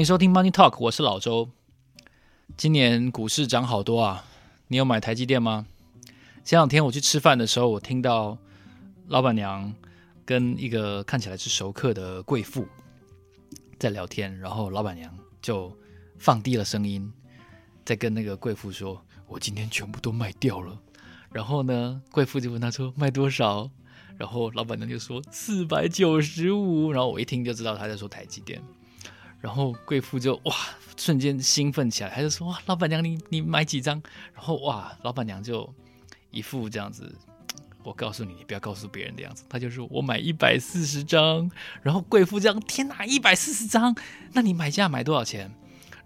欢迎收听 Money Talk，我是老周。今年股市涨好多啊！你有买台积电吗？前两天我去吃饭的时候，我听到老板娘跟一个看起来是熟客的贵妇在聊天，然后老板娘就放低了声音，在跟那个贵妇说：“我今天全部都卖掉了。”然后呢，贵妇就问他说：“卖多少？”然后老板娘就说：“四百九十五。”然后我一听就知道他在说台积电。然后贵妇就哇，瞬间兴奋起来，他就说：“哇，老板娘，你你买几张？”然后哇，老板娘就一副这样子，我告诉你，你不要告诉别人的样子。他就说：“我买一百四十张。”然后贵妇这样，天哪，一百四十张？那你买价买多少钱？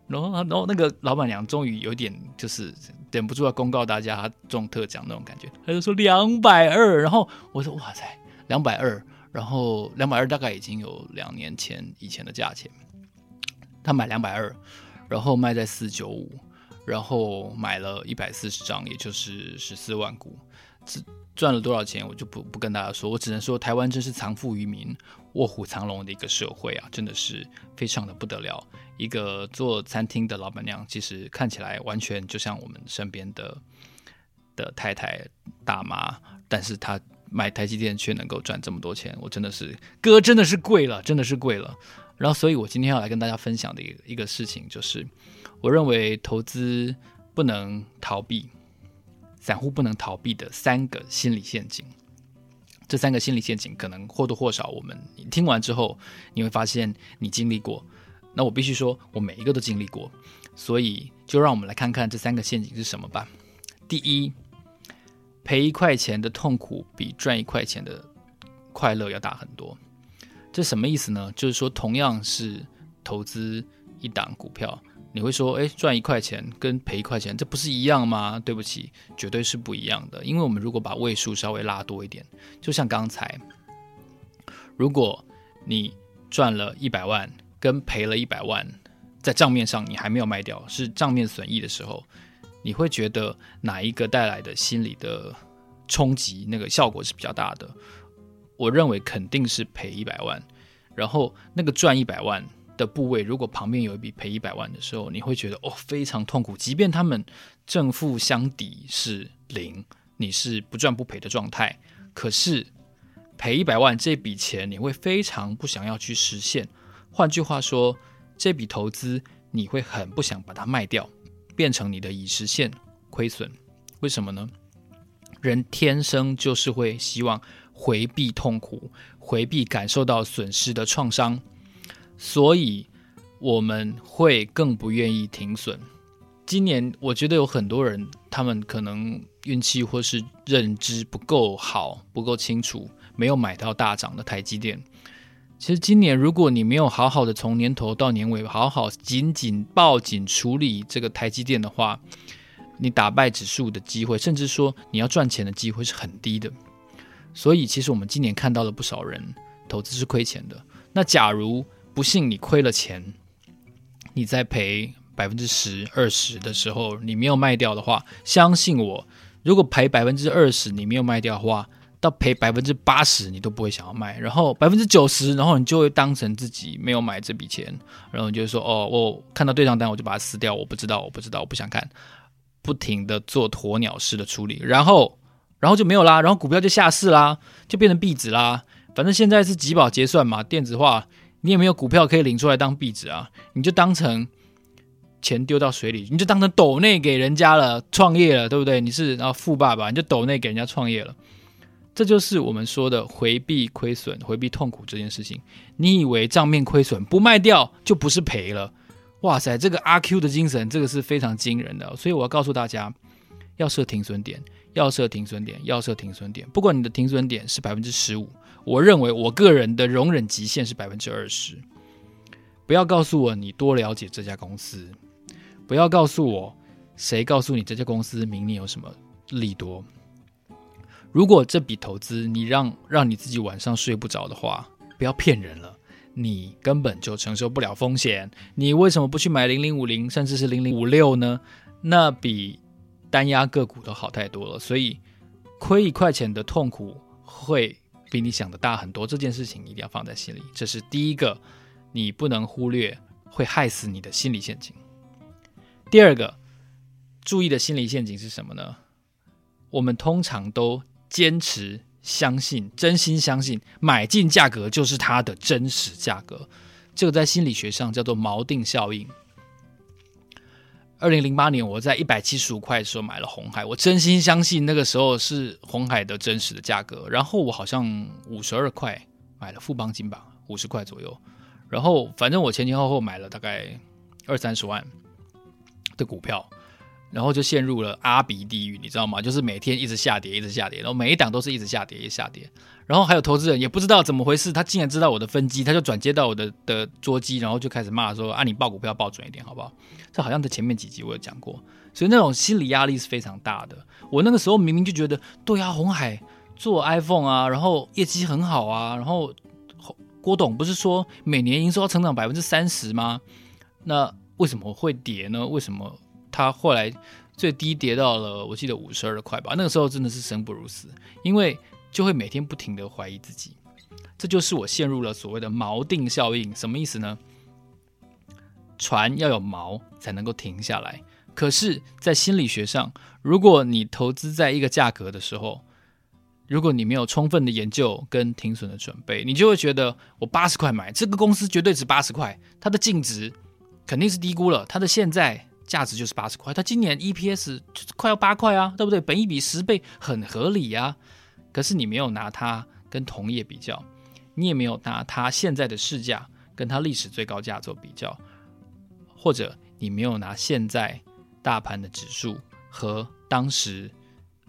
然后然后那个老板娘终于有点就是忍不住要公告大家，中特奖那种感觉，他就说两百二。然后我说：“哇塞，两百二！”然后两百二大概已经有两年前以前的价钱。他买两百二，然后卖在四九五，然后买了一百四十张，也就是十四万股，赚了多少钱我就不不跟大家说，我只能说台湾真是藏富于民、卧虎藏龙的一个社会啊，真的是非常的不得了。一个做餐厅的老板娘，其实看起来完全就像我们身边的的太太大妈，但是她买台积电却能够赚这么多钱，我真的是哥真的是贵了，真的是贵了。然后，所以我今天要来跟大家分享的一个一个事情，就是我认为投资不能逃避，散户不能逃避的三个心理陷阱。这三个心理陷阱，可能或多或少，我们听完之后，你会发现你经历过。那我必须说，我每一个都经历过。所以，就让我们来看看这三个陷阱是什么吧。第一，赔一块钱的痛苦比赚一块钱的快乐要大很多。这什么意思呢？就是说，同样是投资一档股票，你会说，哎，赚一块钱跟赔一块钱，这不是一样吗？对不起，绝对是不一样的。因为我们如果把位数稍微拉多一点，就像刚才，如果你赚了一百万跟赔了一百万，在账面上你还没有卖掉，是账面损益的时候，你会觉得哪一个带来的心理的冲击，那个效果是比较大的？我认为肯定是赔一百万，然后那个赚一百万的部位，如果旁边有一笔赔一百万的时候，你会觉得哦，非常痛苦。即便他们正负相抵是零，你是不赚不赔的状态，可是赔一百万这笔钱你会非常不想要去实现。换句话说，这笔投资你会很不想把它卖掉，变成你的已实现亏损。为什么呢？人天生就是会希望。回避痛苦，回避感受到损失的创伤，所以我们会更不愿意停损。今年我觉得有很多人，他们可能运气或是认知不够好，不够清楚，没有买到大涨的台积电。其实今年如果你没有好好的从年头到年尾好好紧紧抱紧处理这个台积电的话，你打败指数的机会，甚至说你要赚钱的机会是很低的。所以，其实我们今年看到了不少人投资是亏钱的。那假如不幸你亏了钱，你在赔百分之十、二十的时候，你没有卖掉的话，相信我，如果赔百分之二十你没有卖掉的话，到赔百分之八十你都不会想要卖。然后百分之九十，然后你就会当成自己没有买这笔钱，然后你就说：“哦，我看到对账单我就把它撕掉，我不知道，我不知道，我不想看。”不停地做鸵鸟式的处理，然后。然后就没有啦，然后股票就下市啦，就变成壁纸啦。反正现在是集保结算嘛，电子化，你也没有股票可以领出来当壁纸啊，你就当成钱丢到水里，你就当成抖内给人家了，创业了，对不对？你是然后富爸爸，你就抖内给人家创业了。这就是我们说的回避亏损、回避痛苦这件事情。你以为账面亏损不卖掉就不是赔了？哇塞，这个阿 Q 的精神，这个是非常惊人的。所以我要告诉大家，要设停损点。要设停损点，要设停损点。不管你的停损点是百分之十五，我认为我个人的容忍极限是百分之二十。不要告诉我你多了解这家公司，不要告诉我谁告诉你这家公司明年有什么利多。如果这笔投资你让让你自己晚上睡不着的话，不要骗人了，你根本就承受不了风险。你为什么不去买零零五零，甚至是零零五六呢？那比单压个股都好太多了。所以亏一块钱的痛苦会比你想的大很多。这件事情一定要放在心里，这是第一个。你不能忽略会害死你的心理陷阱。第二个，注意的心理陷阱是什么呢？我们通常都坚持相信，真心相信买进价格就是它的真实价格。这个在心理学上叫做锚定效应。二零零八年我在一百七十五块的时候买了红海，我真心相信那个时候是红海的真实的价格。然后我好像五十二块买了富邦金吧，五十块左右。然后，反正我前前后后买了大概二三十万的股票，然后就陷入了阿鼻地狱，你知道吗？就是每天一直下跌，一直下跌，然后每一档都是一直下跌，一直下跌。然后还有投资人也不知道怎么回事，他竟然知道我的分机，他就转接到我的的桌机，然后就开始骂说：“啊，你报股票报准一点，好不好？”这好像在前面几集我有讲过，所以那种心理压力是非常大的。我那个时候明明就觉得，对啊，红海做 iPhone 啊，然后业绩很好啊，然后。郭董不是说每年营收要成长百分之三十吗？那为什么会跌呢？为什么他后来最低跌到了我记得五十二块吧？那个时候真的是生不如死，因为就会每天不停地怀疑自己。这就是我陷入了所谓的锚定效应。什么意思呢？船要有锚才能够停下来。可是，在心理学上，如果你投资在一个价格的时候，如果你没有充分的研究跟停损的准备，你就会觉得我八十块买这个公司绝对值八十块，它的净值肯定是低估了，它的现在价值就是八十块，它今年 EPS 快要八块啊，对不对？本益比十倍很合理呀。可是你没有拿它跟同业比较，你也没有拿它现在的市价跟它历史最高价做比较，或者你没有拿现在大盘的指数和当时。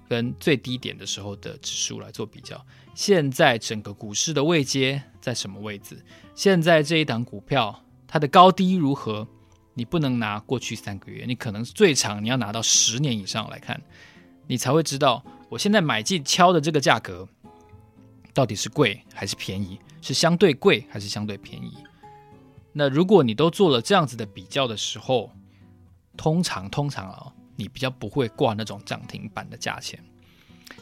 跟最低点的时候的指数来做比较，现在整个股市的位阶在什么位置？现在这一档股票它的高低如何？你不能拿过去三个月，你可能最长你要拿到十年以上来看，你才会知道我现在买进敲的这个价格到底是贵还是便宜，是相对贵还是相对便宜。那如果你都做了这样子的比较的时候，通常通常啊。你比较不会挂那种涨停板的价钱，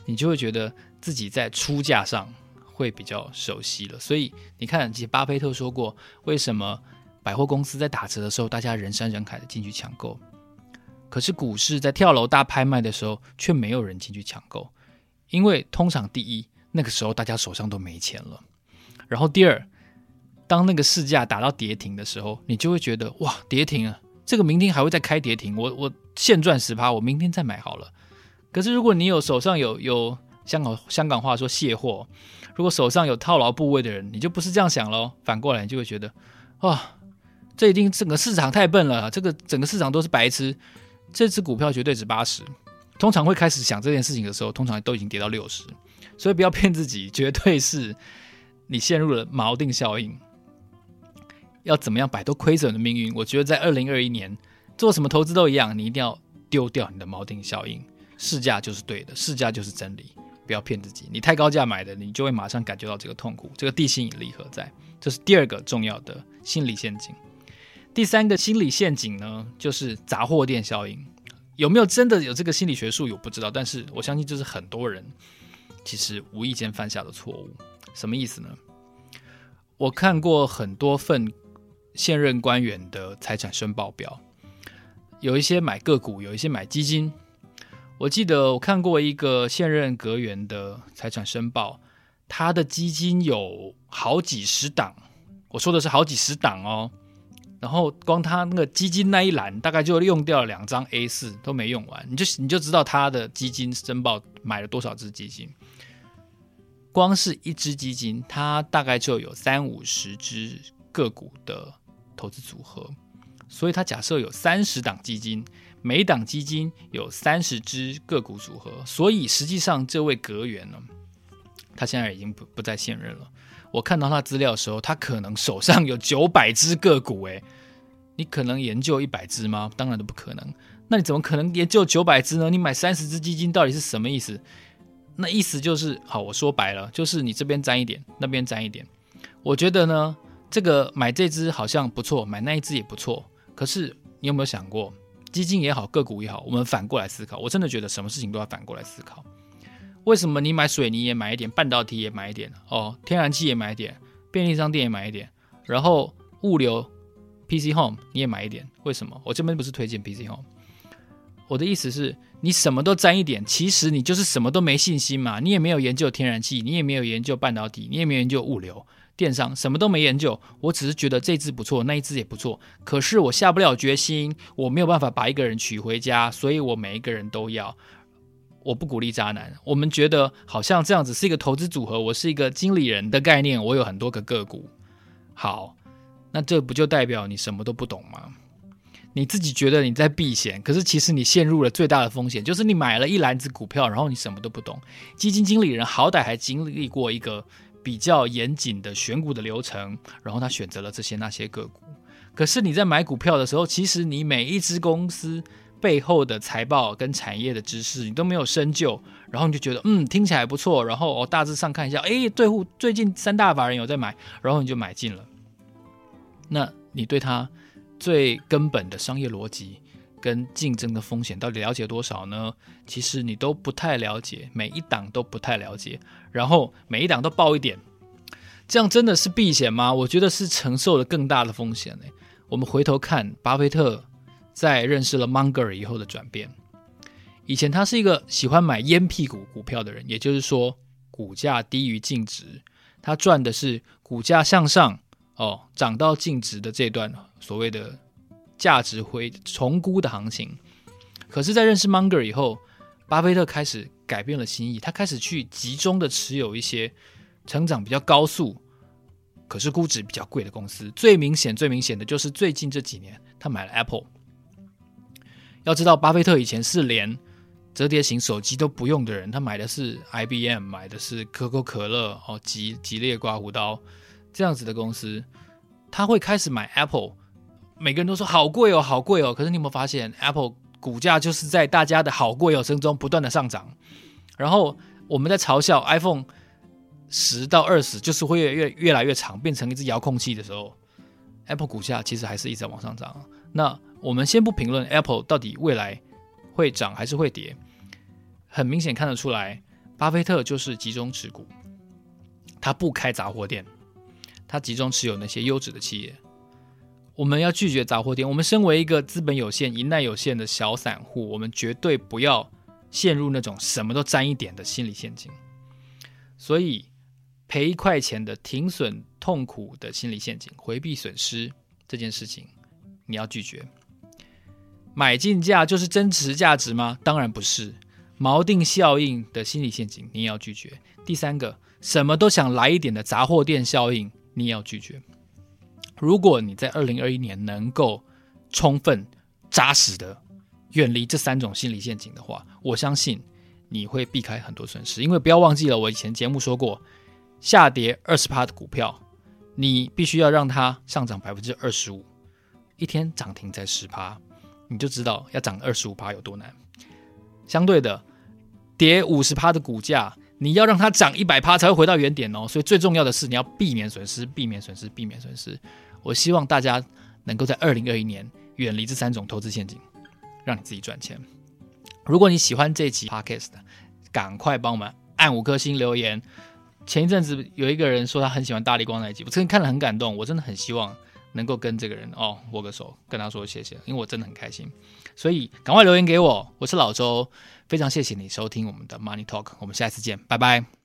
你就会觉得自己在出价上会比较熟悉了。所以你看，其实巴菲特说过，为什么百货公司在打折的时候，大家人山人海的进去抢购，可是股市在跳楼大拍卖的时候，却没有人进去抢购，因为通常第一，那个时候大家手上都没钱了，然后第二，当那个市价打到跌停的时候，你就会觉得哇，跌停啊！这个明天还会再开跌停，我我现赚十趴，我明天再买好了。可是如果你有手上有有香港香港话说卸货，如果手上有套牢部位的人，你就不是这样想喽。反过来你就会觉得，哇，这已经整个市场太笨了，这个整个市场都是白痴，这只股票绝对值八十。通常会开始想这件事情的时候，通常都已经跌到六十，所以不要骗自己，绝对是你陷入了锚定效应。要怎么样摆脱亏损的命运？我觉得在二零二一年做什么投资都一样，你一定要丢掉你的锚定效应。市价就是对的，市价就是真理，不要骗自己。你太高价买的，你就会马上感觉到这个痛苦。这个地心引力何在？这是第二个重要的心理陷阱。第三个心理陷阱呢，就是杂货店效应。有没有真的有这个心理学术语？我不知道，但是我相信这是很多人其实无意间犯下的错误。什么意思呢？我看过很多份。现任官员的财产申报表，有一些买个股，有一些买基金。我记得我看过一个现任阁员的财产申报，他的基金有好几十档，我说的是好几十档哦。然后光他那个基金那一栏，大概就用掉了两张 A4 都没用完，你就你就知道他的基金申报买了多少只基金。光是一只基金，他大概就有三五十只个股的投资组合，所以他假设有三十档基金，每一档基金有三十只个股组合，所以实际上这位阁员呢，他现在已经不不再现任了。我看到他资料的时候，他可能手上有九百只个股，诶，你可能研究一百只吗？当然都不可能。那你怎么可能研究九百只呢？你买三十只基金到底是什么意思？那意思就是，好，我说白了，就是你这边沾一点，那边沾一点。我觉得呢，这个买这只好像不错，买那一只也不错。可是你有没有想过，基金也好，个股也好，我们反过来思考。我真的觉得什么事情都要反过来思考。为什么你买水泥也买一点，半导体也买一点，哦，天然气也买一点，便利商店也买一点，然后物流 PC Home 你也买一点？为什么？我这边不是推荐 PC Home。我的意思是，你什么都沾一点，其实你就是什么都没信心嘛。你也没有研究天然气，你也没有研究半导体，你也没有研究物流、电商，什么都没研究。我只是觉得这支不错，那一支也不错。可是我下不了决心，我没有办法把一个人娶回家，所以我每一个人都要。我不鼓励渣男。我们觉得好像这样子是一个投资组合，我是一个经理人的概念，我有很多个个股。好，那这不就代表你什么都不懂吗？你自己觉得你在避险，可是其实你陷入了最大的风险，就是你买了一篮子股票，然后你什么都不懂。基金经理人好歹还经历过一个比较严谨的选股的流程，然后他选择了这些那些个股。可是你在买股票的时候，其实你每一支公司背后的财报跟产业的知识你都没有深究，然后你就觉得嗯听起来不错，然后我大致上看一下，诶，对户最近三大法人有在买，然后你就买进了。那你对他？最根本的商业逻辑跟竞争的风险到底了解多少呢？其实你都不太了解，每一档都不太了解，然后每一档都报一点，这样真的是避险吗？我觉得是承受了更大的风险呢。我们回头看巴菲特在认识了芒格尔以后的转变，以前他是一个喜欢买烟屁股股票的人，也就是说股价低于净值，他赚的是股价向上。哦，涨到净值的这段所谓的价值回重估的行情，可是，在认识芒格以后，巴菲特开始改变了心意，他开始去集中的持有一些成长比较高速，可是估值比较贵的公司。最明显、最明显的就是最近这几年，他买了 Apple。要知道，巴菲特以前是连折叠型手机都不用的人，他买的是 IBM，买的是可口可乐、哦吉吉列刮胡刀。这样子的公司，他会开始买 Apple，每个人都说好贵哦，好贵哦。可是你有没有发现，Apple 股价就是在大家的好贵哦声中不断的上涨。然后我们在嘲笑 iPhone 十到二十就是会越越越来越长，变成一只遥控器的时候，Apple 股价其实还是一直在往上涨。那我们先不评论 Apple 到底未来会涨还是会跌，很明显看得出来，巴菲特就是集中持股，他不开杂货店。他集中持有那些优质的企业。我们要拒绝杂货店。我们身为一个资本有限、银弹有限的小散户，我们绝对不要陷入那种什么都沾一点的心理陷阱。所以，赔一块钱的停损痛苦的心理陷阱，回避损失这件事情，你要拒绝。买进价就是真实价值吗？当然不是。锚定效应的心理陷阱，你也要拒绝。第三个，什么都想来一点的杂货店效应。你也要拒绝。如果你在二零二一年能够充分扎实的远离这三种心理陷阱的话，我相信你会避开很多损失。因为不要忘记了，我以前节目说过，下跌二十趴的股票，你必须要让它上涨百分之二十五，一天涨停在十趴，你就知道要涨二十五趴有多难。相对的，跌五十趴的股价。你要让它涨一百趴才会回到原点哦，所以最重要的是你要避免损失，避免损失，避免损失。我希望大家能够在二零二一年远离这三种投资陷阱，让你自己赚钱。如果你喜欢这期 podcast，赶快帮我们按五颗星留言。前一阵子有一个人说他很喜欢大立光那一集，我真的看了很感动，我真的很希望能够跟这个人哦握个手，跟他说谢谢，因为我真的很开心。所以赶快留言给我，我是老周。非常谢谢你收听我们的 Money Talk，我们下次见，拜拜。